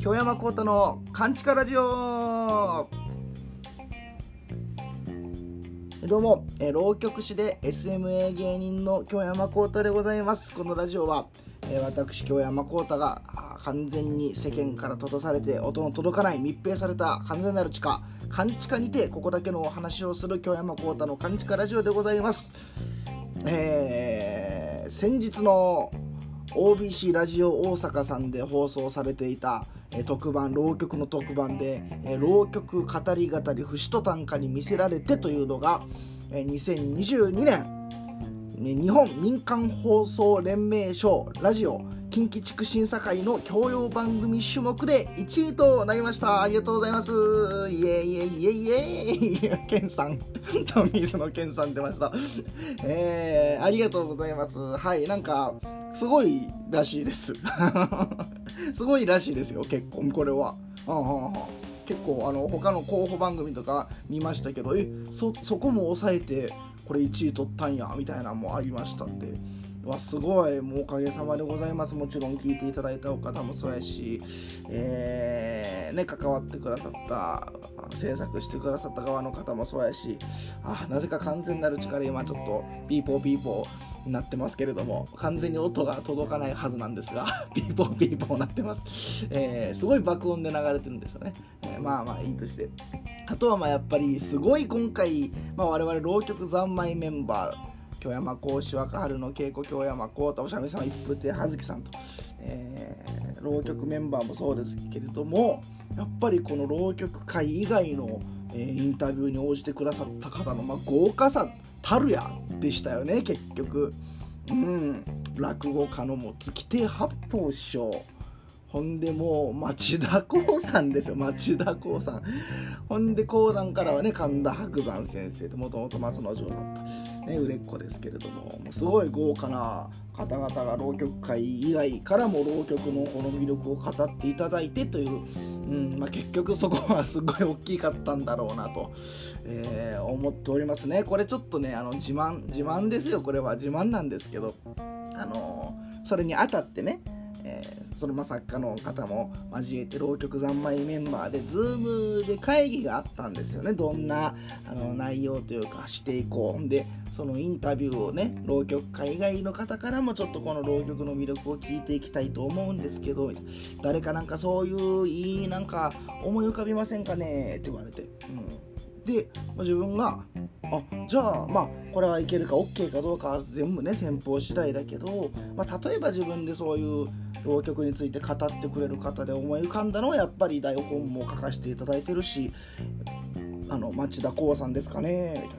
京山幸太の「カンチカラジオ」どうも、えー浪曲師で SMA 芸人の京山幸太でございます。このラジオは、えー私京山幸太が完全に世間から閉ざされて音の届かない密閉された完全なる地下勘地下にてここだけのお話をする京山幸太の勘地下ラジオでございます。えー先日の OBC ラジオ大阪さんで放送されていた、えー特番浪曲の特番で、えー浪曲語り語り節と短歌に見せられてというのが、えー2022年日本民間放送連盟賞ラジオ近畿地区審査会の教養番組種目で1位となりました。ありがとうございます。イエイエイエイ。エイケンさん。トミーズのケンさん出ました。えー、ありがとうございます。はいなんかすごいらしいです。すごいらしいですよ結構。これは。うんうんうん結構あの他の候補番組とか見ましたけどえそそこも抑えてこれ1位取ったんやみたいなのもありましたんでわすごいもうおかげさまでございます。もちろん聞いていただいたお方もそうやし、えーね、関わってくださった制作してくださった側の方もそうやしあなぜか完全なる力今ちょっとピーポーピーポーになってますけれども完全に音が届かないはずなんですが ピーポーピーポーなってます、えーすごい爆音で流れてるんですよね、えーまあまあいいとして。あとはまあやっぱりすごい今回、まあ、我々浪曲三昧メンバー京山講師若春の稽古京山幸太おしゃべりさん一風亭葉月さんと、えー浪曲メンバーもそうですけれどもやっぱりこの浪曲界以外の、えーインタビューに応じてくださった方の、まあ、豪華さたるやでしたよね結局。うん、落語家のも月亭八方師匠ほんでもう町田光さんですよ。町田光さん。ほんで講談からはね神田伯山先生ともともと松之丞だった、ね、売れっ子ですけれども。もうすごい豪華な方々が浪曲界以外からも浪曲のこの魅力を語っていただいてという、うんまあ、結局そこはすごい大きかったんだろうなと、えー思っておりますね。これちょっとねあの自慢自慢ですよ。これは自慢なんですけど。あのそれにあたってねえーそのま作家の方も交えて浪曲三昧メンバーで Zoom で会議があったんですよね。どんなあの内容というかしていこう。んでそのインタビューをね浪曲界以外の方からもちょっとこの浪曲の魅力を聞いていきたいと思うんですけど誰かなんかそういういいなんか思い浮かびませんかねって言われて、うん、で自分があじゃあまあこれはいけるか OK かどうかは全部ね先方次第だけど、まあ、例えば自分でそういう浪曲について語ってくれる方で思い浮かんだのはやっぱり台本も書かせていただいてるしあの町田光さんですかねみたいな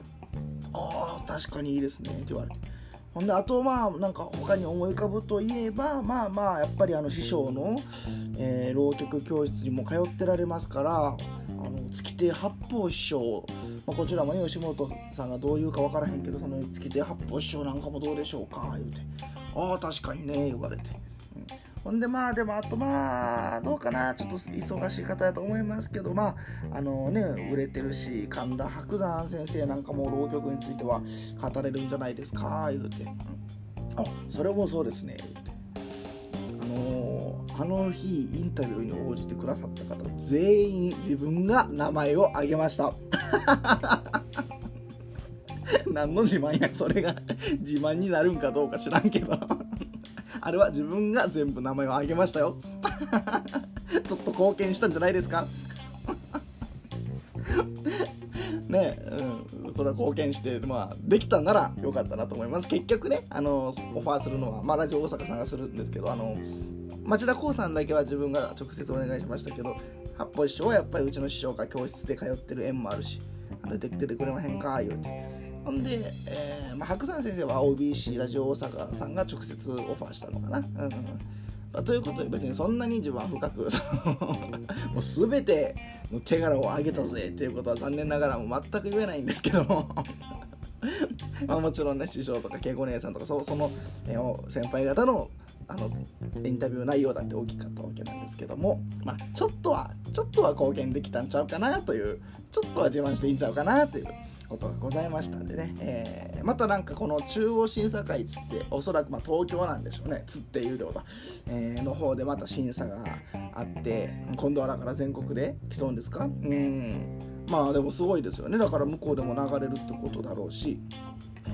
「ああ確かにいいですね」って言われて。ほんであとまあなんか他に思い浮かぶといえばまあまあやっぱりあの師匠の、えー浪曲教室にも通ってられますからあの月亭八方師匠、まあ、こちらもね吉本さんがどう言うか分からへんけどその月亭八方師匠なんかもどうでしょうか言うて「ああ確かにね」言われて。ほんでまあでもあとまあどうかな。ちょっと忙しい方だと思いますけどまああのね売れてるし神田伯山先生なんかも浪曲については語れるんじゃないですか。言うて、あそれもそうですね。言うて。あのーあの日インタビューに応じてくださった方全員自分が名前を挙げました。何の自慢やそれが。自慢になるんかどうか知らんけど。あれは自分が全部名前を挙げましたよ。ちょっと貢献したんじゃないですか？ねうん、それは貢献して、まあ、できたならよかったなと思います。結局ねあのオファーするのは、まあ、ラジオ大阪さんがするんですけどあの町田光さんだけは自分が直接お願いしましたけど八方師匠はやっぱりうちの師匠が教室で通ってる縁もあるしあれで出てくれまへんか言うて。ほんで、えーまあ、白山先生は OBC ラジオ大阪さんが直接オファーしたのかな、うんまあということで別にそんなに自分は深く もう全ての手柄を挙げたぜっていうことは残念ながらも全く言えないんですけども。まあもちろんね師匠とか恵子姉さんとかそその、えー先輩方のあのインタビュー内容だって大きかったわけなんですけども、まあ、ちょっとはちょっとは貢献できたんちゃうかなというちょっとは自慢していいんちゃうかなということがございましたんでね、えー、またなんかこの中央審査会つっておそらくま東京なんでしょうね。つっていうよう。な、えー、の方でまた審査があって今度はだから全国で競うんですか？うん。まあでもすごいですよね。だから向こうでも流れるってことだろうし、え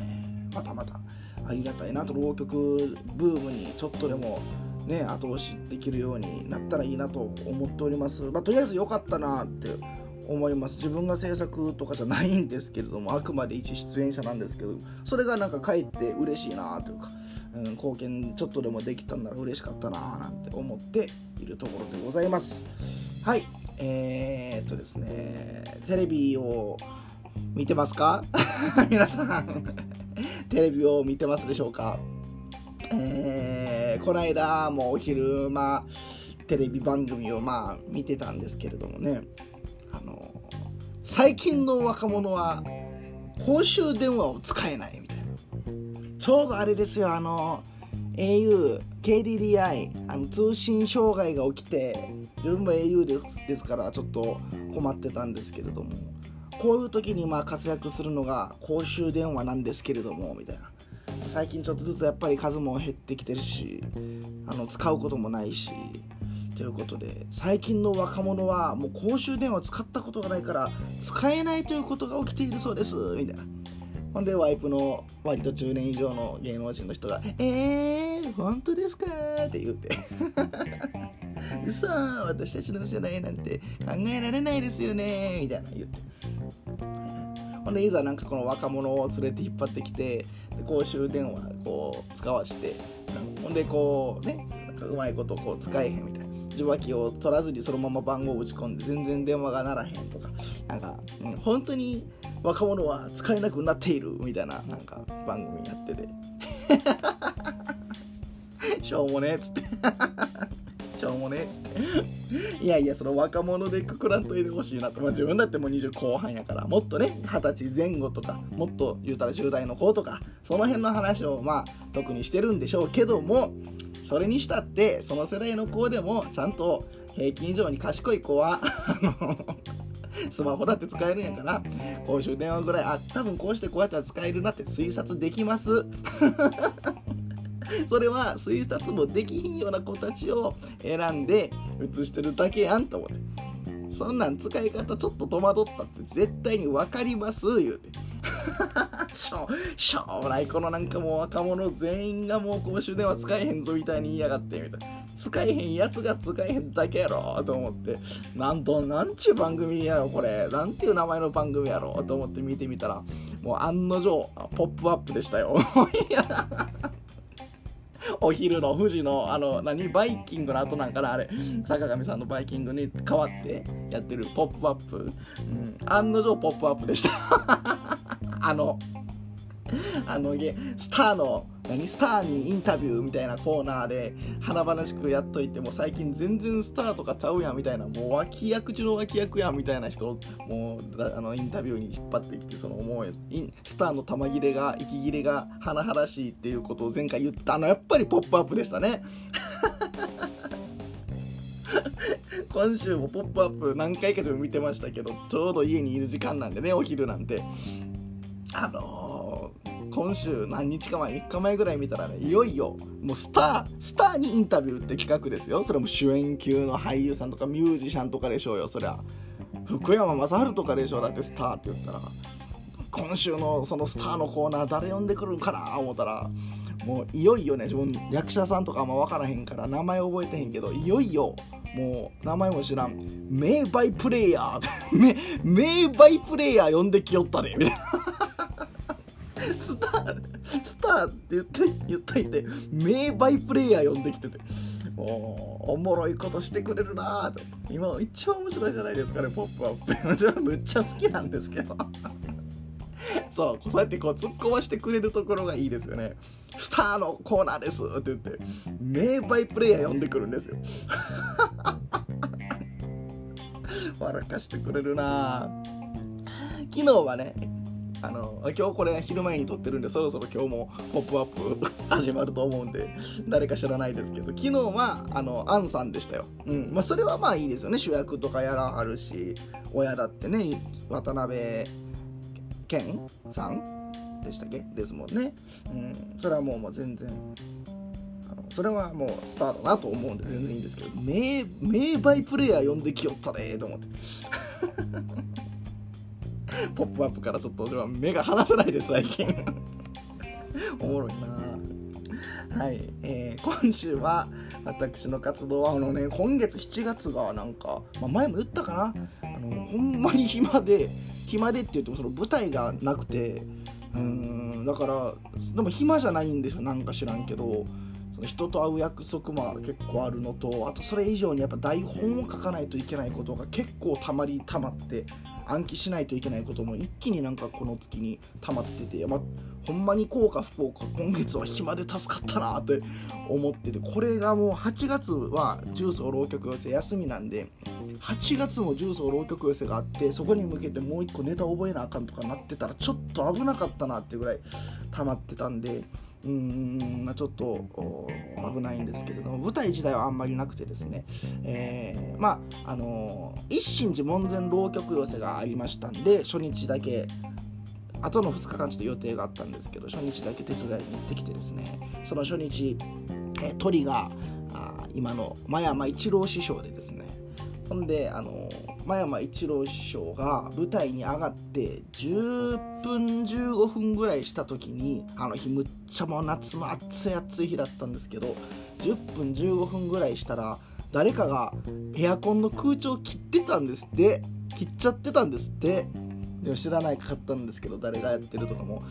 ー、またまたありがたいなと浪曲ブームにちょっとでもね後押しできるようになったらいいなと思っております、まあ、とりあえず良かったなって思います。自分が制作とかじゃないんですけれどもあくまで一出演者なんですけどそれがなんかかえって嬉しいなというか、うん、貢献ちょっとでもできたんなら嬉しかったななんて思っているところでございます。はい。えー、っとですね。テレビを見てますか？皆さん。テレビを見てますでしょうか？えー、この間もうお昼間テレビ番組をまあ見てたんですけれどもね。最近の若者は公衆電話を使えないみたいな。ちょうどあれですよあの au KDDI あの通信障害が起きて自分も au ですですからちょっと困ってたんですけれどもこういう時にまあ活躍するのが公衆電話なんですけれどもみたいな。最近ちょっとずつやっぱり数も減ってきてるしあの使うこともないし。ということで最近の若者はもう公衆電話使ったことがないから使えないということが起きているそうです。みたいな。ほんでワイプの割と10年以上の芸能人の人が「えー、本当ですか?」って言うて。嘘私たちの世代なんて考えられないですよね。みたいな言って。ほんでいざなんかこの若者を連れて引っ張ってきて公衆電話こう使わしてほんでこうねうまいことこう使えへんみたいな。受話器を取らずにそのまま番号を打ち込んで全然電話が鳴らへんとかなんか、うん、本当に若者は使えなくなっているみたいななんか番組やってて。しょうもねえっつって。しょうもねえっつって。いやいやその若者でくくらんといてほしいなと、まあ、自分だってもう20後半やからもっとね二十歳前後とかもっと言うたら10代の子とかその辺の話をまあ特にしてるんでしょうけどもそれにしたってその世代の子でもちゃんと平均以上に賢い子は スマホだって使えるんやから公衆電話ぐらいあ多分こうしてこうやったら使えるなって推察できます。それは推察もできひんような子たちを選んで写してるだけやんと思って。そんなん使い方ちょっと戸惑ったって絶対に分かります言うて。し ょしょうもないこのなんかもう若者全員がもう公衆電話使えへんぞみたいに言いやがってみたいな。使えへんやつが使えへんだけやろと思って。なんとなんちゅう番組やろこれ。なんていう名前の番組やろと思って見てみたらもう案の定ポップアップでしたよ。お昼のフジのあの何？バイキングの後なんかなあれ。坂上さんのバイキングに代わってやってる「ポップアップ」うん、案の定「ポップアップ」でした。あの あのスターの何スターにインタビューみたいなコーナーで華々しくやっといても最近全然スターとかちゃうやんみたいなもう脇役中の脇役やんみたいな人もうあのインタビューに引っ張ってきてその思うスターの玉切れが息切れが華々しいっていうことを前回言ったあの。やっぱり「ポップアップでしたね。今週も「ポップアップ何回かでも見てましたけどちょうど家にいる時間なんでねお昼なんてあのー今週何日か前3日前ぐらい見たらねいよいよもうスタースターにインタビューって企画ですよ。それも主演級の俳優さんとかミュージシャンとかでしょうよ。そりゃ福山雅治とかでしょう。だってスターって言ったら。今週のそのスターのコーナー誰呼んでくるんかな思ったら。もういよいよね自分役者さんとかあんま分からへんから名前覚えてへんけどいよいよもう名前も知らん。名バイプレイヤー。名バイプレイヤー呼んできよったでみたいな。スタースターって言って言っといて名バイプレイヤー呼んできてておおもろいことしてくれるなと今一番面白いじゃないですかねポップアップ。めっちゃ好きなんですけど。そうそうやってこう突っ込ましてくれるところがいいですよね。スターのコーナーですって言って名バイプレイヤー呼んでくるんですよ。笑かしてくれるな昨日はねあの今日これ昼前に撮ってるんでそろそろ今日も「ポップアップ 始まると思うんで誰か知らないですけど昨日はあのアンさんでしたよ、うん。まあ、それはまあいいですよね。主役とかやらあるし親だってね渡辺健さんでしたっけ？ですもんね、うん、それはもうもう全然あのそれはもうスターだなと思うんで全然いいんですけど名名バイプレイヤー呼んできよったねと思って。ポップアップからちょっと目が離せないです最近。おもろいな。はい、えー、今週は私の活動はあのね今月7月がなんか、まあ、前も言ったかな。あのほんまに暇で暇でって言ってもその舞台がなくてうんだからでも暇じゃないんですよなんか知らんけど。その人と会う約束も結構あるのとあとそれ以上にやっぱ台本を書かないといけないことが結構たまりたまって暗記しないといけないことも一気になんかこの月に溜まってて、まほんまにこうか不幸か今月は暇で助かったなって思っててこれがもう8月は重曹浪曲寄せ休みなんで8月も重曹浪曲寄せがあってそこに向けてもう一個ネタ覚えなあかんとかなってたらちょっと危なかったなってぐらい溜まってたんでうーん、まあ、ちょっと危ないんですけれども舞台自体はあんまりなくてですね、えー、まああのー、一心寺門前浪曲寄せがありましたんで初日だけあとの2日間ちょっと予定があったんですけど初日だけ手伝いに行ってきてですねその初日、えー、鳥があ今の真山一郎師匠でですねほんであの真山一郎師匠が舞台に上がって10分15分ぐらいした時にあの日むっちゃもう夏の暑い暑い日だったんですけど10分15分ぐらいしたら誰かがエアコンの空調切ってたんですって切っちゃってたんですってでも知らないかかったんですけど誰がやってるとかも。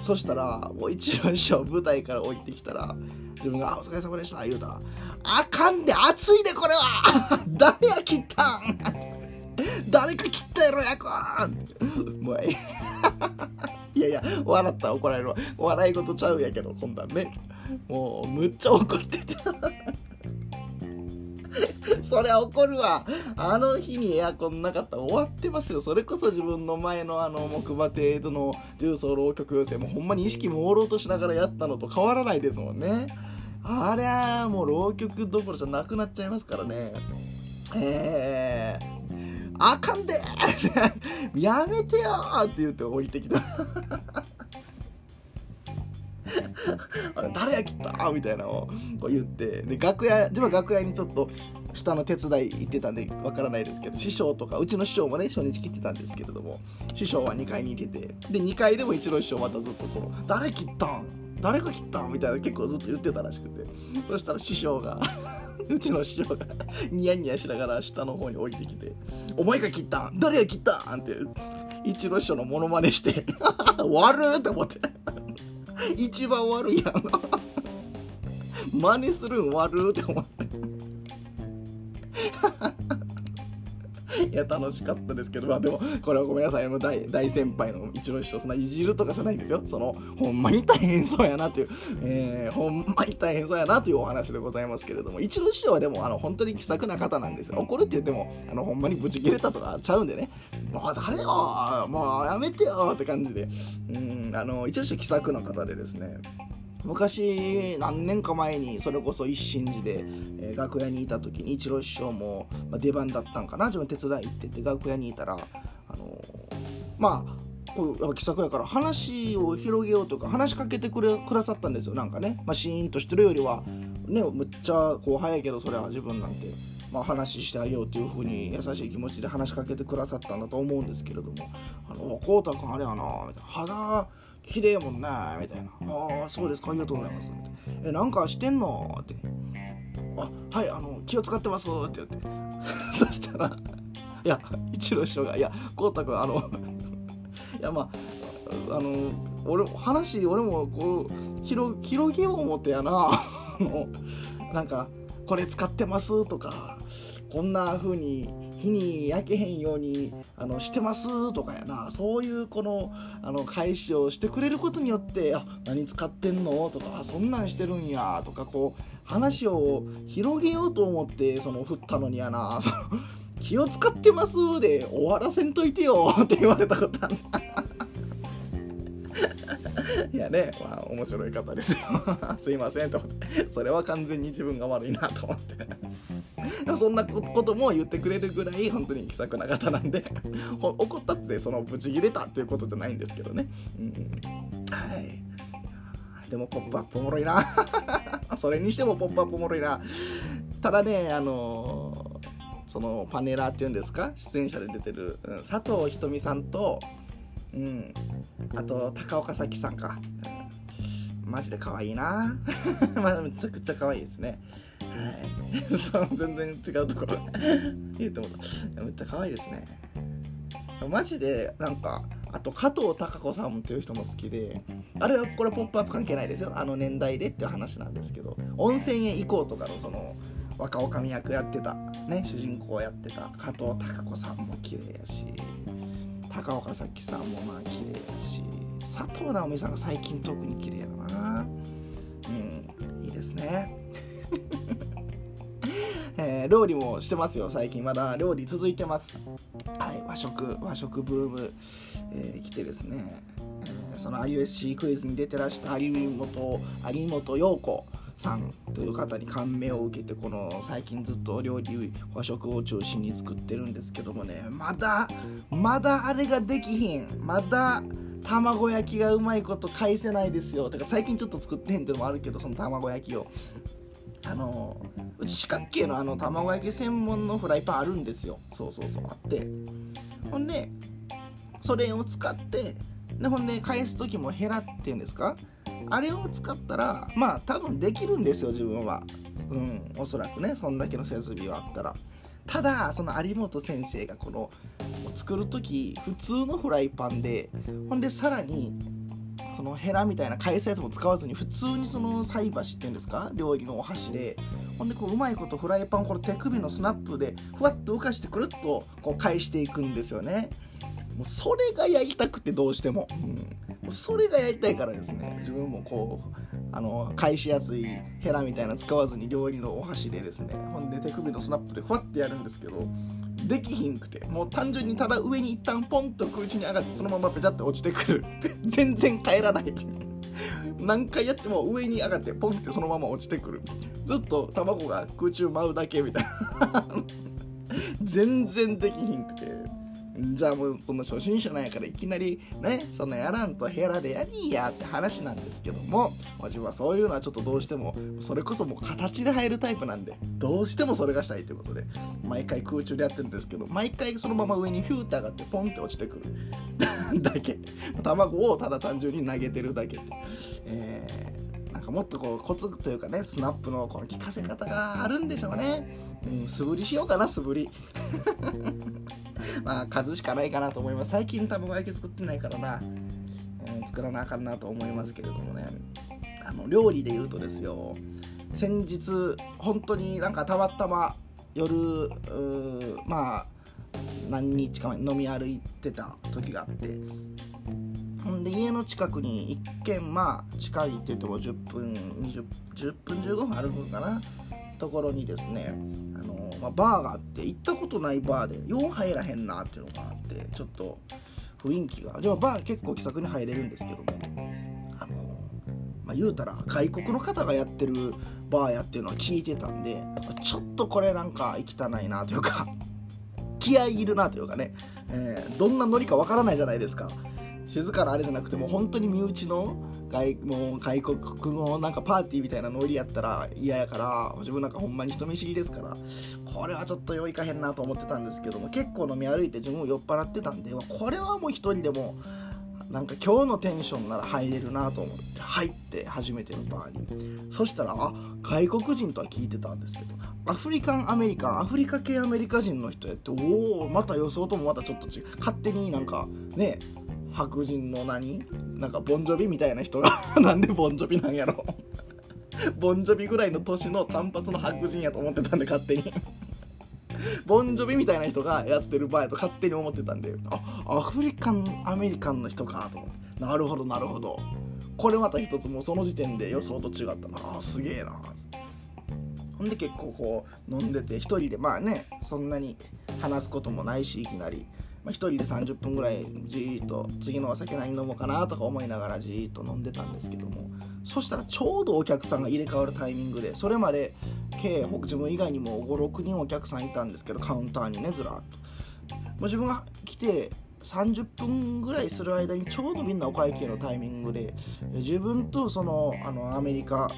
そしたらもう一郎師匠舞台から降りてきたら自分が「お疲れ様でした」言うたら「あかんで暑いでこれは。誰や切ったん？誰か切ったやろやこ。ん」もう いやいや笑ったら怒られるわ。笑い事ちゃうやけどこんなんね。もうむっちゃ怒ってた。そりゃ怒るわ。あの日にエアコンなかったら終わってますよ。それこそ自分の前のあの木馬亭の重曹浪曲寄せもほんまに意識朦朧としながらやったのと変わらないですもんね。ありゃもう浪曲どころじゃなくなっちゃいますからね。えー、あかんで やめてよって言って降りてきた。誰や切ったみたいなのをこう言って。で楽屋自分は楽屋にちょっと下の手伝い行ってたんでわからないですけど師匠とかうちの師匠もね初日来てたんですけれども師匠は2階にいてて。で2階でも一郎師匠またずっとこう「誰切ったん？誰が切った?」みたいな結構ずっと言ってたらしくてそしたら師匠が うちの師匠がニヤニヤしながら下の方に降りてきて「お前が切ったん？誰が切ったん?」って一郎師匠のモノマネして「悪っ!」って思って一番悪いやん真似するん悪って思っていや楽しかったですけどまあでもこれはごめんなさい。も大大先輩の一郎師匠そんないじるとかじゃないんですよ。そのほんまに大変そうやなという、えー、ほんまに大変そうやなというお話でございますけれども一郎師匠はでもあの本当に気さくな方なんですよ。怒るって言ってもあのほんまにブチ切れたとかちゃうんでね。もう誰よもうやめてよって感じで。うんあの一郎師匠気さくな方でですね。昔何年か前にそれこそ一心寺で、えー、楽屋にいた時に一郎師匠も、まあ、出番だったんかな自分手伝い行ってて楽屋にいたらあのー、まあこうやっぱ気さくやから話を広げようとか話しかけてくれくださったんですよなんかね、まあ、シーンとしてるよりはねむっちゃこう早いけどそれは自分なんて。まあ、話してあげようというふうに優しい気持ちで話しかけてくださったんだと思うんですけれども「あのこうたくんあれやな」みたいな「肌綺麗もんなみたいな「ああそうですかありがとうございます」みたいな「えなんかしてんの?」って「あはいあの気を使ってます」って言って。そしたらいや一郎師匠が「いやこうたくんあのいやまああの俺話俺もこう広広げよう思ってやな。あのなんかこれ使ってますとかこんな風に火に焼けへんようにあのしてますとかやな。そういうこのあの返しをしてくれることによってあ何使ってんのとかそんなんしてるんやとかこう話を広げようと思ってその振ったのにやな。気を使ってますで終わらせんといてよって言われたことある。いやねまあ面白い方ですよ。すいませんと思って。それは完全に自分が悪いなと思って。そんなことも言ってくれるぐらい本当に気さくな方なんで。怒ったってそのブチギレたっていうことじゃないんですけどね、うん、はい。でもポップアップおもろいな。それにしてもポップアップおもろいな。ただねあのー、そのパネラーっていうんですか？出演者で出てる、うん、佐藤ひとみさんとうん。あと高岡早紀さんか、うん、マジで可愛いな。まあめちゃくちゃ可愛いですね。はい。そう全然違うところ。言うてもめっちゃ可愛いですね。マジでなんかあと加藤貴子さんっていう人も好きであれはこれ「ポップアップ関係ないですよ。あの年代でっていう話なんですけど温泉へ行こうとかのその若女将役やってたね主人公やってた加藤貴子さんも綺麗やし。高岡早紀さんもまあ綺麗やし佐藤直美さんが最近特に綺麗だな。うんいいですね。えー、料理もしてますよ最近。まだ料理続いてます。はい和食和食ブーム、えー、来てですね、えー、その IUSC クイズに出てらした有本有本陽子。さんという方に感銘を受けてこの最近ずっと料理和食を中心に作ってるんですけどもねまだまだあれができひん。まだ卵焼きがうまいこと返せないですよ。てか最近ちょっと作ってへんってのもあるけどその卵焼きを。あのうち四角形のあの卵焼き専門のフライパンあるんですよ。そうそうそうあって。ほんでそれを使ってでほんで返す時もヘラっていうんですか？あれを使ったらまあ多分できるんですよ自分は。うんおそらくねそんだけの設備はあったら。ただその有本先生がこの作る時普通のフライパンでほんでさらにそのヘラみたいな返すやつも使わずに普通にその菜箸っていうんですか料理のお箸でほんでこううまいことフライパンこの手首のスナップでふわっと浮かしてくるっとこう返していくんですよね。もうそれがやりたくてどうしても、うん、もうそれがやりたいからですね。自分もこうあの返しやすいヘラみたいな使わずに料理のお箸でですねほんで手首のスナップでふわってやるんですけどできひんくてもう単純にただ上に一旦ポンと空中に上がってそのままペチャって落ちてくる。全然帰らない。何回やっても上に上がってポンってそのまま落ちてくる。ずっと卵が空中舞うだけみたいな。全然できひんくてじゃあもうその初心者なんやからいきなりねそんなやらんとヘラでやりやって話なんですけども自分はそういうのはちょっとどうしてもそれこそもう形で入るタイプなんでどうしてもそれがしたいということで毎回空中でやってるんですけど毎回そのまま上にヒューって上がってポンって落ちてくる。だけ。卵をただ単純に投げてるだけ、えー、なんかもっとこうコツというかねスナップのこの効かせ方があるんでしょうね。うん素振りしようかな素振り。まあ数しかないかなと思います。最近卵焼き作ってないからな、うん、作らなあかんなと思いますけれどもね。あの料理で言うとですよ。先日本当になんかたまたま夜まあ何日か前飲み歩いてた時があって。ほんで家の近くに一軒まあ近いって言っても10分20 10分15分歩くかな。ところにですねあのまあ、バーがあって行ったことないバーでよう入らへんなっていうのがあってちょっと雰囲気が。でもバー結構気さくに入れるんですけどもあのまあ、言うたら外国の方がやってるバーやっていうのは聞いてたんでちょっとこれなんか行きたないなというか気合いいるなというかね、えー、どんなノリかわからないじゃないですか。静かなあれじゃなくても本当に身内の外もう外国のなんかパーティーみたいなノリやったら嫌やから自分なんかほんまに人見知りですからこれはちょっと酔いかへんなと思ってたんですけども結構飲み歩いて自分も酔っ払ってたんでこれはもう一人でもなんか今日のテンションなら入れるなと思って入って初めてのバーに。そしたらあ外国人とは聞いてたんですけどアフリカンアメリカンアフリカ系アメリカ人の人やっておおまた予想ともまたちょっと違う。勝手になんかね白人の何？なんかボンジョビみたいな人が。なんでボンジョビなんやろ。ボンジョビぐらいの年の単発の白人やと思ってたんで勝手に。ボンジョビみたいな人がやってる場合と勝手に思ってたんで。あアフリカンアメリカンの人かと。思ってなるほどなるほど。これまた一つもうその時点で予想と違ったな。あすげえな。ほんで結構こう飲んでて一人でまあねそんなに話すこともないしいきなり。まあ、1人で30分ぐらいじーっと次のお酒何飲もうかなとか思いながらじーっと飲んでたんですけどもそしたらちょうどお客さんが入れ替わるタイミングでそれまで計自分以外にも56人お客さんいたんですけどカウンターにねずらっと。もう自分が来て30分ぐらいする間にちょうどみんなお会計のタイミングで自分とそのあのアメリカ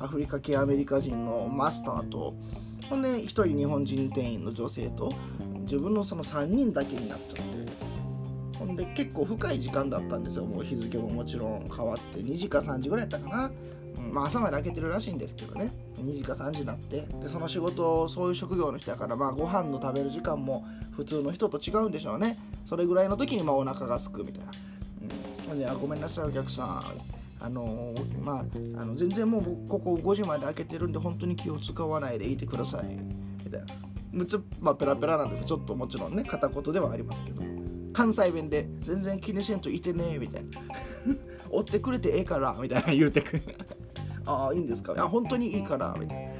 アフリカ系アメリカ人のマスターとほんで1人日本人店員の女性と自分のその3人だけになっちゃってほんで結構深い時間だったんですよ。もう日付ももちろん変わって2時か3時ぐらいやったかな、うんまあ、朝まで開けてるらしいんですけどね。2時か3時になって。でその仕事そういう職業の人やからまあご飯の食べる時間も普通の人と違うんでしょうね。それぐらいの時にまあお腹が空くみたいな、うん、であごめんなさいお客さん。あの、まああの全然もうここ5時まで開けてるんで本当に気を使わないでいてください。みたいな。むちゃ、まあ、ペラペラなんです。ちょっともちろんね片言ではありますけど。関西弁で全然気にせんといてねみたいな。追ってくれてええからみたいな言うてくる。ああいいんですか？あ本当にいいからみたいな。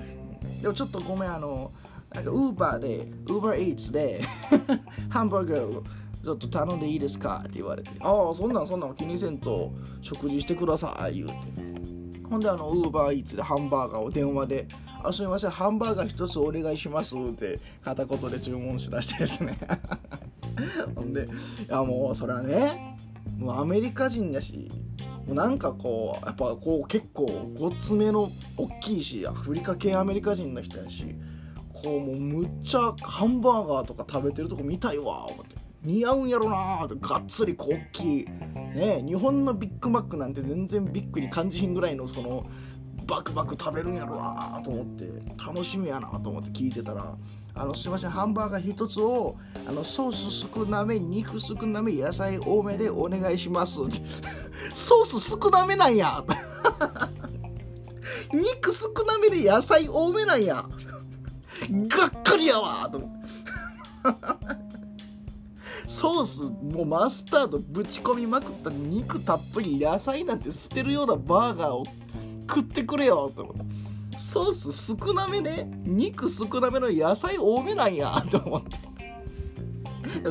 でもちょっとごめんあのなんかウーバーでウーバーイーツで ハンバーガーをちょっと頼んでいいですか？って言われて。ああそんなんそんなん気にせんと食事してください言うて。ほんであのウーバーイーツでハンバーガーを電話で「あすみませんハンバーガー一つお願いします」って片言で注文しだしてですね。ほんでいやもうそれはねもうアメリカ人やしもうなんかこうやっぱこう結構ごつめの大きいしアフリカ系アメリカ人の人やしこうもうむっちゃハンバーガーとか食べてるとこ見たいわ思って似合うんやろなーがっつりこう大きいね日本のビッグマックなんて全然ビッグに感じひんぐらいのそのバクバク食べるんやろなと思って楽しみやなと思って聞いてたらあのすいませんハンバーガー1つをあのソース少なめ肉少なめ野菜多めでお願いします。ソース少なめなんや。肉少なめで野菜多めなんや。がっかりやわと。ソースもうマスタードぶち込みまくった肉たっぷり野菜なんて捨てるようなバーガーを食ってくれよと思って。ソース少なめで肉少なめの野菜多めなんや。と思って。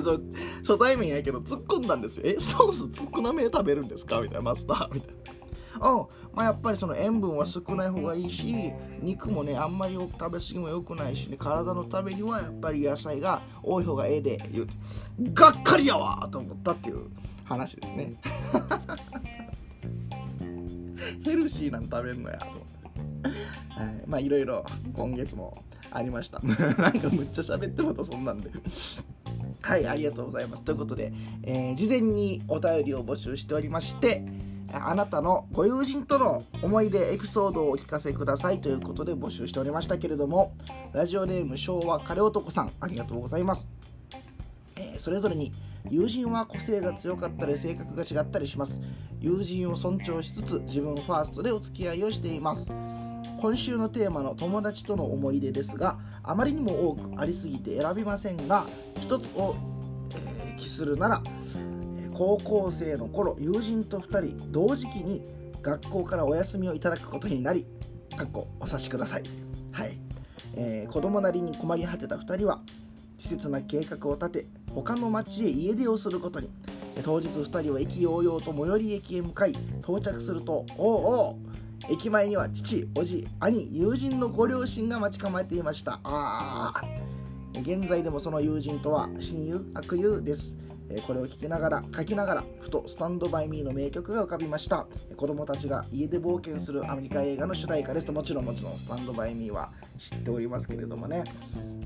そ初対面やけど突っ込んだんですよ。えソース少なめ食べるんですか？みたいな。マスター。みたいな。うんまあ、やっぱりその塩分は少ない方がいいし肉もねあんまり食べ過ぎも良くないしね。体のためにはやっぱり野菜が多い方がええで。言うて。がっかりやわと思ったっていう話ですね。ヘルシーなん食べんのや。と思って、はい、まあいろいろ今月もありました。なんかむっちゃ喋ってまたそんなんで。はいありがとうございます。ということで、えー、事前にお便りを募集しておりましてあなたのご友人との思い出エピソードをお聞かせください。ということで募集しておりましたけれどもラジオネーム昭和カレ男さんありがとうございます、えー、それぞれに友人は個性が強かったり性格が違ったりします。友人を尊重しつつ自分ファーストでお付き合いをしています。今週のテーマの友達との思い出ですがあまりにも多くありすぎて選びませんが一つを、えー、期するなら高校生の頃友人と2人同時期に学校からお休みをいただくことになりかっこお察しください、はい。えー、子供なりに困り果てた2人は稚拙な計画を立て他の町へ家出をすることに。当日2人は意気揚々と最寄り駅へ向かい到着するとおおお駅前には父、おじ、兄、友人のご両親が待ち構えていました。ああ現在でもその友人とは親友悪友です。これを聞きながら書きながらふと「スタンドバイミーの名曲が浮かびました。子供たちが家で冒険するアメリカ映画の主題歌ですと。もちろんもちろん「スタンドバイミーは知っておりますけれどもね、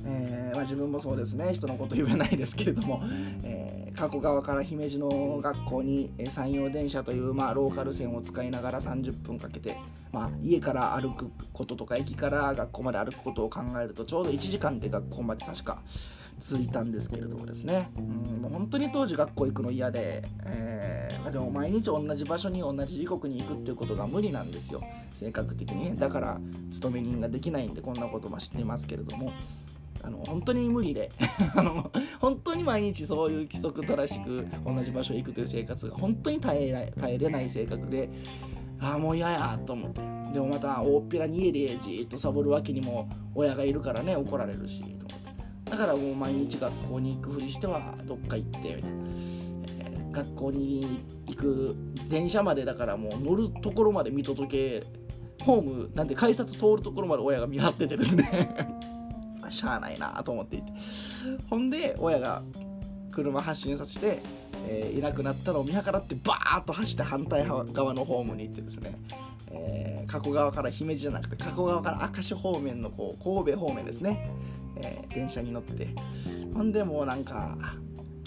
えー、まあ、自分もそうですね。人のこと言えないですけれども、えー、加古川から姫路の学校に山陽電車という、まあ、ローカル線を使いながら30分かけて、まあ、家から歩くこととか駅から学校まで歩くことを考えるとちょうど1時間で学校まで確か着いたんですけれどもですね、うん、もう本当に当時学校行くの嫌で、えー、じゃあ毎日同じ場所に同じ時刻に行くっていうことが無理なんですよ。性格的にね。だから勤め人ができないんでこんなことも知ってますけれども。あの本当に無理で。あの本当に毎日そういう規則正しく同じ場所へ行くという生活が本当に耐えない耐えれない性格でああもう嫌やと思って。でもまた大っぴらに家でじっとサボるわけにも親がいるからね怒られるしと思って。だからもう毎日学校に行くふりしてはどっか行ってみたいな、えー、学校に行く電車までだからもう乗るところまで見届けホームなんで改札通るところまで親が見張っててですね。しゃあないなと思っていて。ほんで親が車発進させて、えー、いなくなったのを見計らってバーッと走って反対側のホームに行ってですね、えー、加古川から姫路じゃなくて加古川から明石方面のこう神戸方面ですね、えー、電車に乗って。ほんでもうなんか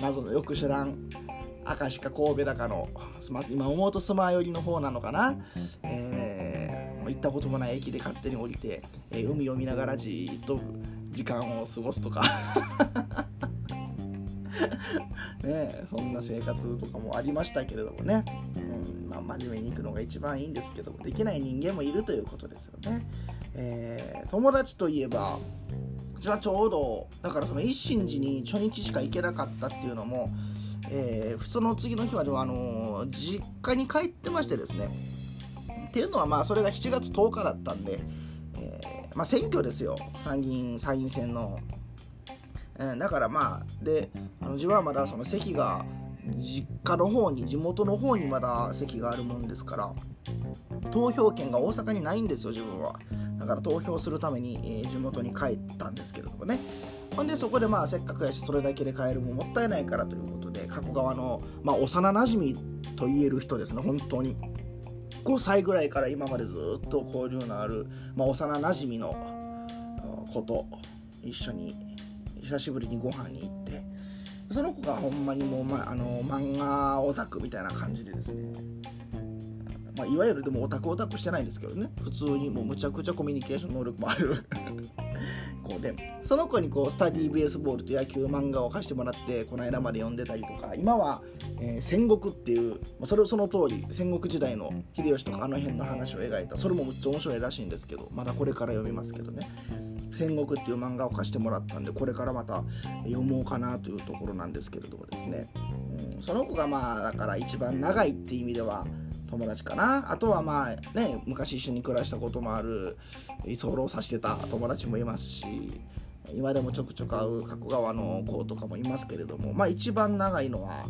謎のよく知らん明石か神戸だかの今思うとスマ寄りの方なのかな、えー、行ったこともない駅で勝手に降りて、えー、海を見ながらじっと時間を過ごすとか。ねそんな生活とかもありましたけれどもね、うんまあ、真面目に行くのが一番いいんですけどもできない人間もいるということですよね、えー、友達といえばじゃあちょうどだからその一心寺に初日しか行けなかったっていうのも、えー、普通の次の日はでも、あのー、実家に帰ってましてですね。っていうのはまあそれが7月10日だったんで、えー、まあ、選挙ですよ。参議院参院選の。えだからまあであの自分はまだその席が実家の方に地元の方にまだ席があるもんですから投票権が大阪にないんですよ自分は。だから投票するために、えー、地元に帰ったんですけれどもね。ほんでそこでまあせっかくやしそれだけで帰るももったいないからということで加古川の、まあ、幼なじみと言える人ですね本当に。5歳ぐらいから今までずっと交流のある、まあ、幼なじみの子と一緒に久しぶりにご飯に行ってその子がほんまにもう、まあの漫画オタクみたいな感じでですね、まあ、いわゆるでもオタクオタクしてないんですけどね。普通にもうむちゃくちゃコミュニケーション能力もある。子でその子にこうスタディベースボールと野球漫画を貸してもらってこの間まで読んでたりとか今は、えー、戦国っていうそれをその通り戦国時代の秀吉とかあの辺の話を描いた。それもむっちゃ面白いらしいんですけどまだこれから読みますけどね戦国っていう漫画を貸してもらったんでこれからまた読もうかなというところなんですけれどもですね、うん、その子がまあだから一番長いって意味では友達かな。あとはまあね昔一緒に暮らしたこともある居候させてた友達もいますし今でもちょくちょく会う加古川の子とかもいますけれどもまあ一番長いのは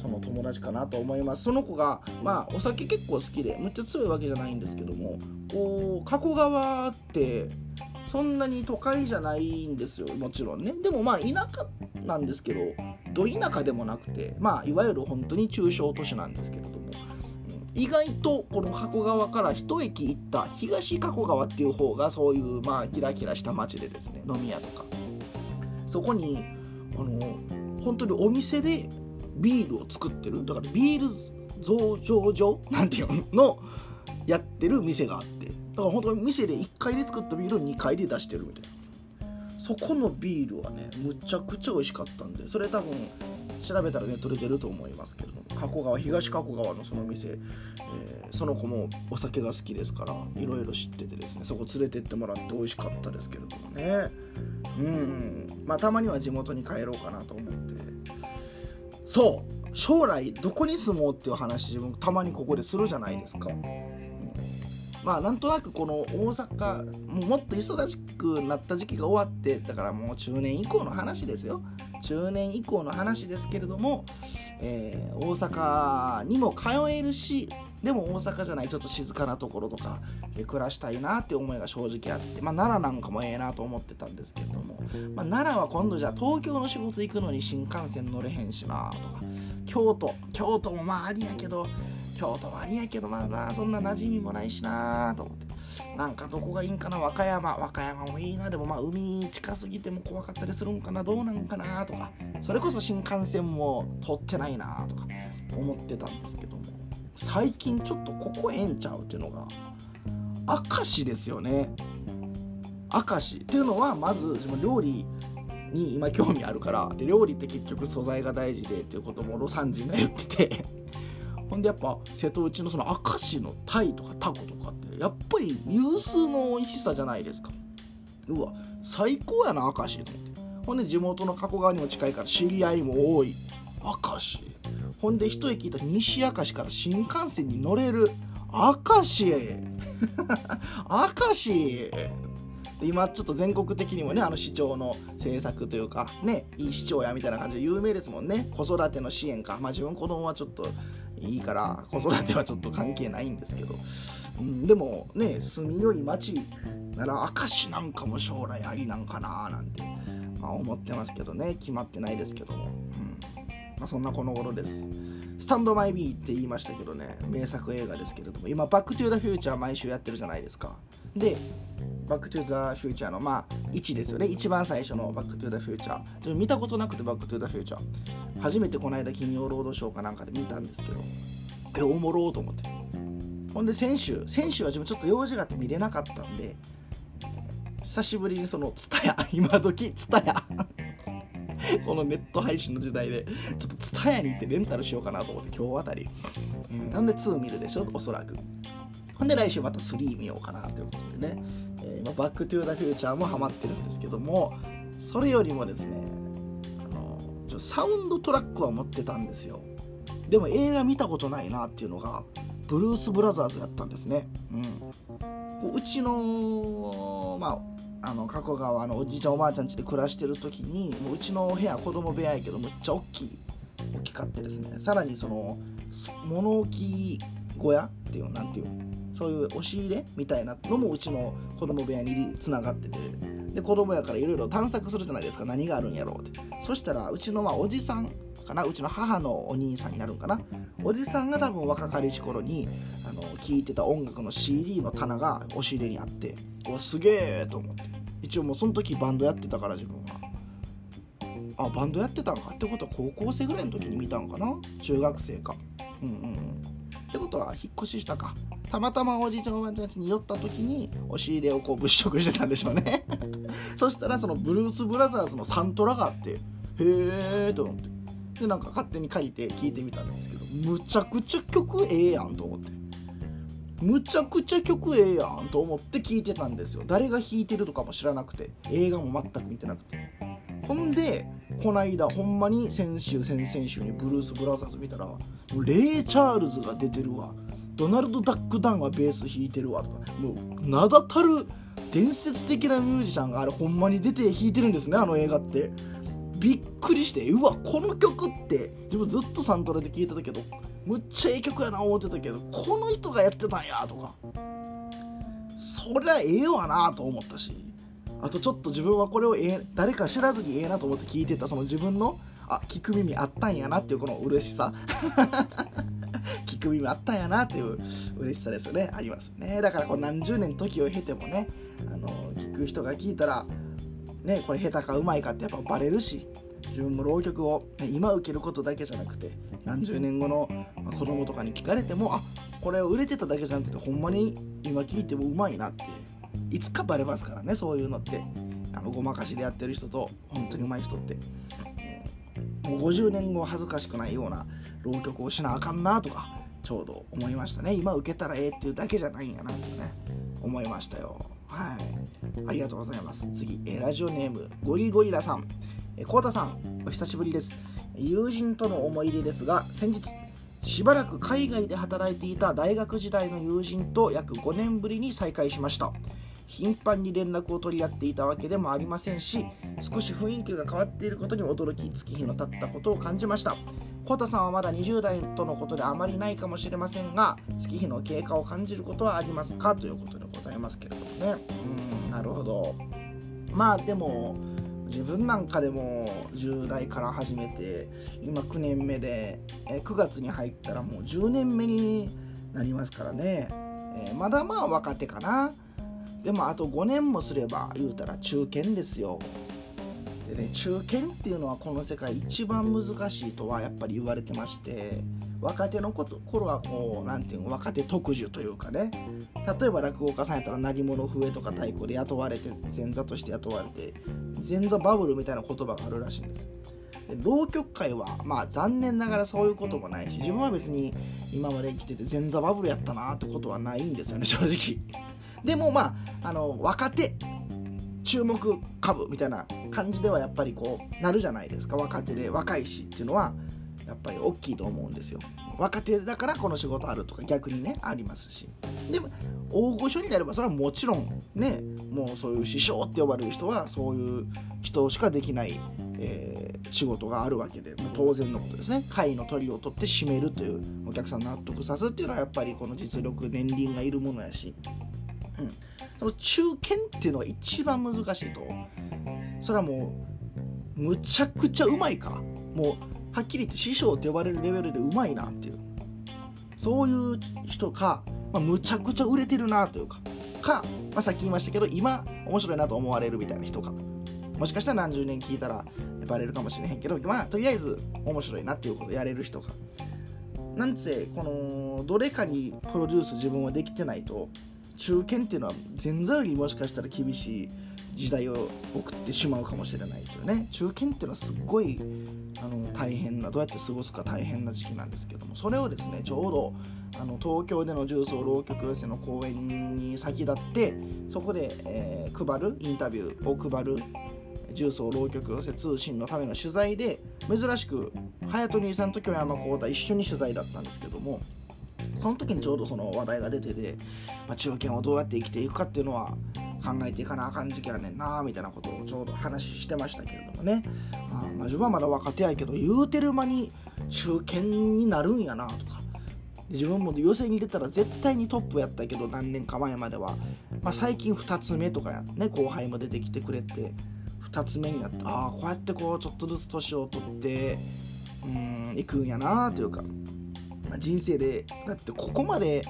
その友達かなと思います。その子がまあお酒結構好きでむっちゃ強いわけじゃないんですけどもこう加古川ってそんなに都会じゃないんですよ。もちろんね。でもまあ田舎なんですけどど田舎でもなくてまあいわゆる本当に中小都市なんですけれども。意外とこの加古川から一駅行った東加古川っていう方がそういうまあキラキラした街でですね飲み屋とか。そこにあの本当にお店でビールを作ってるだからビール増上所なんていうのやってる店があって。から本当に店で1階で作ったビールを2階で出してるみたいなそこのビールはねむちゃくちゃ美味しかったんでそれ多分調べたらネットで出ると思いますけども加古川東加古川のその店、えー、その子もお酒が好きですからいろいろ知っててですねそこ連れてってもらって美味しかったですけれどもね。うん。まあたまには地元に帰ろうかなと思って。そう。将来どこに住もうっていう話自分たまにここでするじゃないですか。まあなんとなくこの大阪もっと忙しくなった時期が終わってだからもう中年以降の話ですよ。中年以降の話ですけれども、えー、大阪にも通えるしでも大阪じゃないちょっと静かなところとかで暮らしたいなって思いが正直あって、まあ、奈良なんかもええなと思ってたんですけれども、まあ、奈良は今度じゃあ東京の仕事行くのに新幹線乗れへんしなとか京都京都もまあありやけど京都はありやけどまあなそんな馴染みもないしなと思って。なんかどこがいいんかな和歌山和歌山もいいなでもまあ海近すぎても怖かったりするんかなどうなんかなとか。それこそ新幹線も通ってないなとか思ってたんですけども最近ちょっとここええんちゃうっていうのが明石ですよね。明石っていうのはまず自分料理に今興味あるから料理って結局素材が大事でっていうことも魯山人が言ってて。ほんでやっぱ瀬戸内のその明石のタイとかタコとかってやっぱり有数の美味しさじゃないですか。うわ最高やな明石と思って。ほんで地元の加古川にも近いから知り合いも多い。明石。ほんで一駅行った西明石から新幹線に乗れる。明石。明石。今ちょっと全国的にもねあの市長の政策というかねいい市長やみたいな感じで有名ですもんね。子育ての支援か。まあ自分子供はちょっといいから子育てはちょっと関係ないんですけど、うん、でもね住みよい町なら明石なんかも将来ありなんかななんて、まあ、思ってますけどね。決まってないですけども、うん。まあ、そんなこの頃です。スタンドバイミーって言いましたけどね。名作映画ですけれども。今バックトゥーザフューチャー毎週やってるじゃないですか。でバックトゥーザフューチャーのまあ1ですよね。一番最初のバックトゥーザフューチャー見たことなくてバックトゥーザフューチャー初めてこの間金曜ロードショーかなんかで見たんですけど。えおもろうと思って。ほんで先週先週は自分ちょっと用事があって見れなかったんで久しぶりにそのツタヤ今時ツタヤ。このネット配信の時代でちょっとツタヤに行ってレンタルしようかなと思って今日あたり、なんで2見るでしょ？おそらく。ほんで来週また3見ようかなということでね、今バックトゥーザフューチャーもハマってるんですけどもそれよりもですねあのサウンドトラックは持ってたんですよ。でも映画見たことないなっていうのがブルース・ブラザーズやったんですね、うん、うちのまああの加古川のおじいちゃんおばあちゃん家で暮らしてる時にもううちの部屋子供部屋やけどむっちゃ大きい大きかってですね。さらにその物置小屋っていうなんていうそういう押し入れみたいなのもうちの子供部屋につながっててで子供やからいろいろ探索するじゃないですか。何があるんやろうって。そしたらうちのまあおじさんかな？うちの母のお兄さんになるんかな？おじさんが多分若かりし頃にあの聴いてた音楽の CD の棚が押し入れにあっておすげえと思って。一応もうその時バンドやってたから自分は。あバンドやってたんか？ってことは高校生ぐらいの時に見たんかな？中学生か。うんうん。ってことは引っ越ししたか。たまたまおじいちゃんおばあちゃんちに寄った時に押し入れをこう物色してたんでしょうね。そしたらそのブルース・ブラザーズのサントラがあってへえと思って。でなんか勝手に書いて聞いてみたんですけどむちゃくちゃ曲ええやんと思って。むちゃくちゃ曲ええやんと思って聞いてたんですよ。誰が弾いてるとかも知らなくて映画も全く見てなくて。ほんでこないだほんまに先週先々週にブルース・ブラザーズ見たらレイ・チャールズが出てるわ。ドナルド・ダック・ダンはベース弾いてるわと。かもう名だたる伝説的なミュージシャンがあれほんまに出て弾いてるんですねあの映画って。びっくりしてうわこの曲って自分ずっとサントラで聴いてたけどむっちゃええ曲やな思ってたけどこの人がやってたんやとか。そりゃええわなと思ったし。あとちょっと自分はこれをええ誰か知らずにええなと思って聞いてたその自分のあ聞く耳あったんやなっていうこの嬉しさ。聞く耳あったんやなっていう嬉しさですよね。ありますね。だからこう何十年時を経てもねあの聞く人が聞いたらね、これ下手かうまいかってやっぱバレるし自分も浪曲を、今受けることだけじゃなくて何十年後の子供とかに聞かれてもあこれを売れてただけじゃなくてほんまに今聞いてもうまいなっていつかバレますからねそういうのって。あのごまかしでやってる人と本当にうまい人って。もう50年後恥ずかしくないような浪曲をしなあかんなとかちょうど思いましたね今受けたらええっていうだけじゃないんやなってね思いましたよはい。ありがとうございます。次、えラジオネーム、ゴリゴリラさん。えコータさん、お久しぶりです。友人との思い出ですが、先日、しばらく海外で働いていた大学時代の友人と約5年ぶりに再会しました。頻繁に連絡を取り合っていたわけでもありませんし少し雰囲気が変わっていることに驚き月日の経ったことを感じました。コタさんはまだ20代とのことであまりないかもしれませんが月日の経過を感じることはありますかということでございますけれどもね。うんなるほど。まあでも自分なんかでも10代から始めて今9年目で9月に入ったらもう10年目になりますからね、えー、まだまあ若手かな。でもあと5年もすれば言うたら中堅ですよ。でね中堅っていうのはこの世界一番難しいとはやっぱり言われてまして若手のこと頃はこう何ていうの若手特需というかね。例えば落語家さんやったら鳴り物笛とか太鼓で雇われて前座として雇われて前座バブルみたいな言葉があるらしいんです。浪曲界はまあ残念ながらそういうこともないし自分は別に今まで生きてて前座バブルやったなってことはないんですよね正直でもまああの若手注目株みたいな感じではやっぱりこうなるじゃないですか。若手で若いしっていうのはやっぱり大きいと思うんですよ。若手だからこの仕事あるとか逆にねありますし。でも大御所になればそれはもちろんねもうそういう師匠って呼ばれる人はそういう人しかできない、えー、仕事があるわけで、当然のことですね。会の鳥を取って締めるというお客さん納得さすっていうのはやっぱりこの実力年輪がいるものやし、うん、その中堅っていうのが一番難しいと。それはもうむちゃくちゃうまいかもうはっきり言って師匠って呼ばれるレベルでうまいなっていう。そういう人か、まあ、むちゃくちゃ売れてるなというか。か、まあ、さっき言いましたけど今面白いなと思われるみたいな人か。もしかしたら何十年聞いたらバレるかもしれへんけどまあとりあえず面白いなっていうことやれる人か。なんせこのどれかにプロデュース自分はできてないと中堅っていうのは前座よりもしかしたら厳しい時代を送ってしまうかもしれないというね。中堅っていうのはすっごいあの大変などうやって過ごすか大変な時期なんですけども。それをですねちょうどあの東京での重曹浪曲寄せの公演に先立ってそこで、えー、配るインタビューを配る重曹浪曲寄せ通信のための取材で珍しく隼人兄さんと京山幸太一緒に取材だったんですけども。その時にちょうどその話題が出てて、まあ、中堅をどうやって生きていくかっていうのは考えていかなあかん時期やねんなみたいなことをちょうど話してましたけれどもね。あまあ自分はまだ若手やけど言うてる間に中堅になるんやなとか。自分も予選に出たら絶対にトップやったけど何年か前までは、まあ、最近2つ目とかね後輩も出てきてくれて。2つ目になってああこうやってこうちょっとずつ年を取ってうんいくんやなというか、人生でだってここまで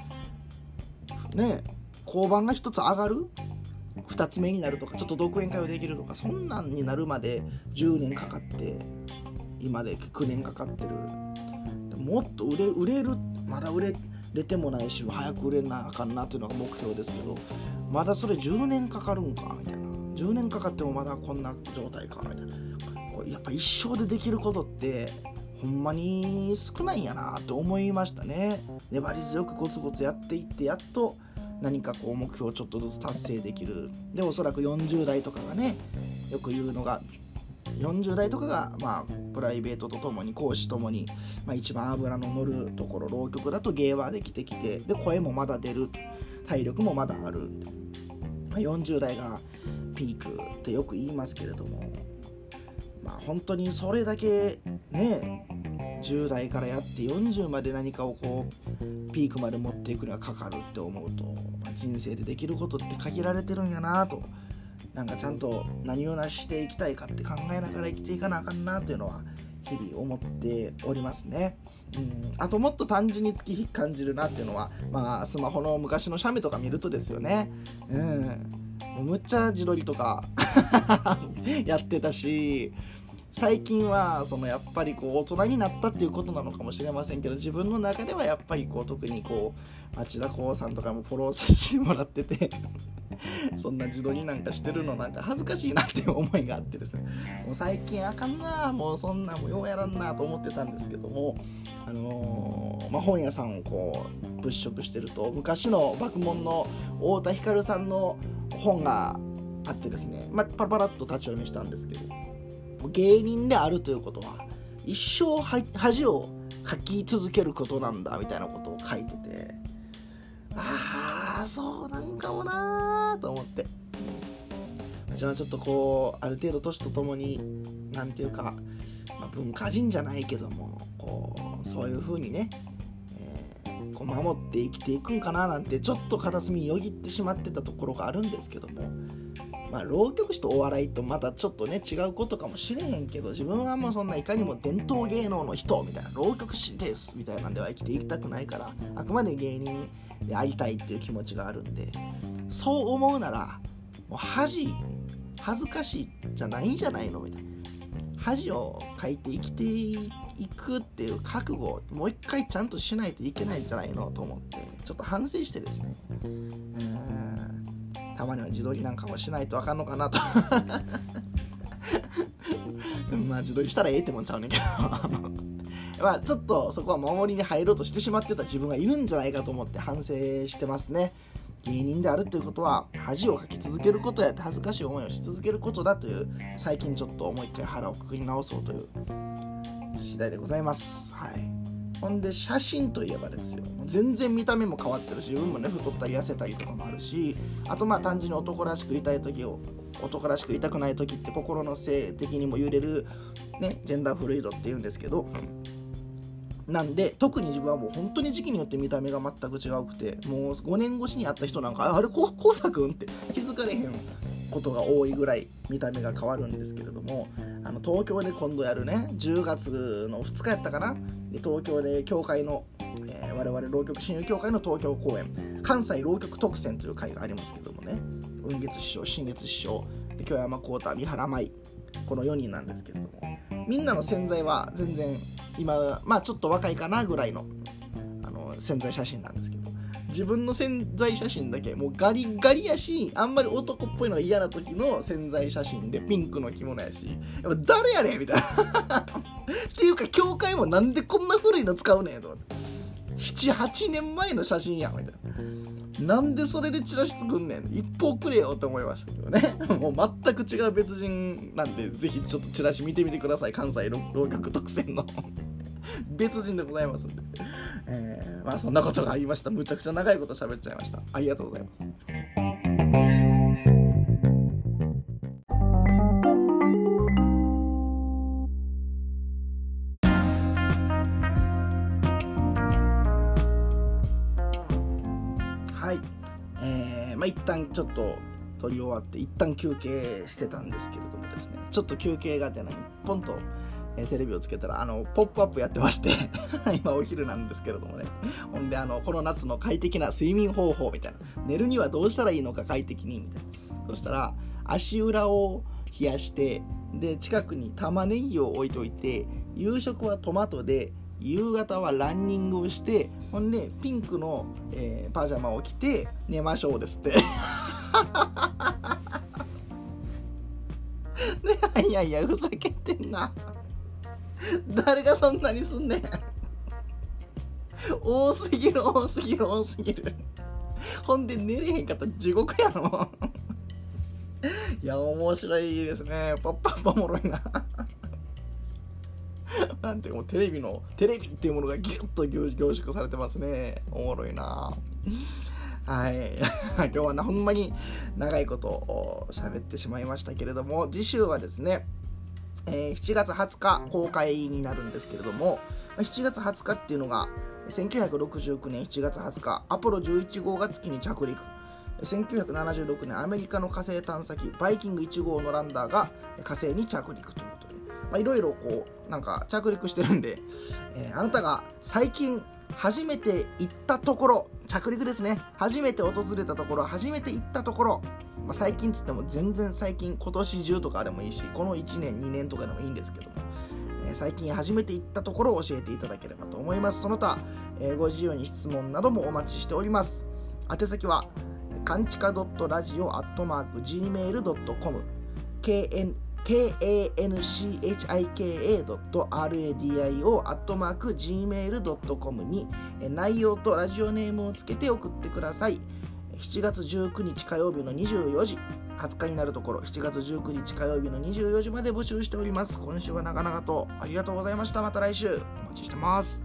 ね交番が1つ上がる2つ目になるとかちょっと独演会をできるとかそんなんになるまで10年かかって今で9年かかってる。もっと売れ売れるまだ売れれてもないし早く売れなあかんなっていうのが目標ですけどまだそれ10年かかるんかみたいな。10年かかってもまだこんな状態かみたいな。これやっぱ一生でできることってほんまに少ないんやなって思いましたね。粘り強くコツコツやっていってやっと何かこう目標をちょっとずつ達成できる。でおそらく40代とかがねよく言うのが40代とかが、まあ、プライベートとともに講師ともに、まあ、一番脂の乗るところ浪曲だと芸はできてきてで声もまだ出る体力もまだある、まあ、40代がピークってよく言いますけれどもまあ本当にそれだけね10代からやって40まで何かをこうピークまで持っていくにはかかるって思うと、ま、人生でできることって限られてるんやなとなんかちゃんと何を成していきたいかって考えながら生きていかなあかんなというのは日々思っておりますね。うん、あともっと単純に月日感じるなっていうのは、まあ、スマホの昔の写メとか見るとですよね。うん、むっちゃ自撮りとか やってたし最近はそのやっぱりこう大人になったっていうことなのかもしれませんけど自分の中ではやっぱりこう特にこう町田光さんとかもフォローさせてもらってて そんな自撮りなんかしてるのなんか恥ずかしいなっていう思いがあってですね。もう最近あかんなもうそんなもうようやらんなと思ってたんですけどもあのー、まあ、本屋さんをこう物色してると昔の爆問の太田光さんの本があってですね、まあ、パラパラっと立ち読みしたんですけど。芸人であるということは一生恥をかき続けることなんだみたいなことを書いててああそうなんかもなーと思って。じゃあちょっとこうある程度年とともに何ていうか、まあ、文化人じゃないけどもこうそういう風にね、えー、こう守って生きていくんかななんてちょっと片隅によぎってしまってたところがあるんですけどもまあ、浪曲師とお笑いとまたちょっとね違うことかもしれへんけど自分はもうそんないかにも伝統芸能の人みたいな浪曲師ですみたいなんでは生きていきたくないからあくまで芸人で会いたいっていう気持ちがあるんでそう思うならもう恥恥ずかしいじゃないんじゃないのみたいな。恥をかいて生きていくっていう覚悟をもう一回ちゃんとしないといけないんじゃないのと思ってちょっと反省してですね。うん。たまには自撮りなんかもしないとあかんのかなと。まあ自撮りしたらええってもんちゃうねんけど。まあちょっとそこは守りに入ろうとしてしまってた自分がいるんじゃないかと思って反省してますね。芸人であるということは恥をかき続けることやって恥ずかしい思いをし続けることだという最近ちょっともう一回腹をくくり直そうという次第でございます。はいほんで写真といえばですよ。全然見た目も変わってるし運もね太ったり痩せたりとかもあるしあとまあ単純に男らしくいたい時を男らしくいたくない時って心の性的にも揺れる、ね、ジェンダーフルイドっていうんですけどなんで特に自分はもう本当に時期によって見た目が全く違うくてもう5年越しに会った人なんかあれこうさくんって気づかれへんことが多いぐらい見た目が変わるんですけれどもあの東京で今度やるね10月の2日やったかな？で東京で教会の、えー、我々浪曲親友協会の東京公演関西浪曲特選という会がありますけどもね。雲月師匠新月師匠で京山幸太三原舞。この4人なんですけれどもみんなの潜在は全然今まあちょっと若いかなぐらいのあの潜在写真なんですけど自分の潜在写真だけもうガリガリやしあんまり男っぽいのが嫌な時の潜在写真でピンクの着物やしやっぱ誰やねんみたいな。っていうか教会もなんでこんな古いの使うねんと思って。78年前の写真やんみたいな。なんでそれでチラシ作んねん。一方くれよって思いましたけどね。もう全く違う別人なんでぜひちょっとチラシ見てみてください。関西浪曲特選の。別人でございますんで、えー、まあそんなことがありました。むちゃくちゃ長いこと喋っちゃいました。ありがとうございますちょっと撮り終わって一旦休憩してたんですけれどもですねちょっと休憩がてらポンとえー、テレビをつけたら、あの、ポップアップやってまして 今お昼なんですけれどもね。ほんで、あの、この夏の快適な睡眠方法みたいな。寝るにはどうしたらいいのか快適に、みたいな。そしたら、足裏を冷やして、で、近くに玉ねぎを置いといて、夕食はトマトで、夕方はランニングをしてほんでピンクの、えー、パジャマを着て寝ましょうですって。いやいやふざけてんな。誰がそんなにすんねん。多すぎる多すぎる多すぎる。ほんで寝れへんかったら地獄やろ。いや面白いですね。パッパッパおもろいな。なんていうもうテレビのテレビっていうものがギュッと凝縮されてますね。おもろいな。はい。今日はなほんまに長いこと喋ってしまいましたけれども次週はですねえー、7月20日公開になるんですけれども7月20日っていうのが1969年7月20日アポロ11号が月に着陸。1976年アメリカの火星探査機バイキング1号のランダーが火星に着陸と。いうことでいろいろこうなんか着陸してるんで、えー、あなたが最近初めて行ったところ着陸ですね。初めて訪れたところ初めて行ったところまあ、最近つっても全然最近今年中とかでもいいしこの1年2年とかでもいいんですけども、えー、最近初めて行ったところを教えていただければと思います。その他、えー、ご自由に質問などもお待ちしております。宛先はかんちか .radio.gmail.com kn kanchika.radio.gmail.com に内容とラジオネームをつけて送ってください。7月19日火曜日の24時20日になるところ7月19日火曜日の24時まで募集しております。今週はなかなかとありがとうございました。また来週。お待ちしてます。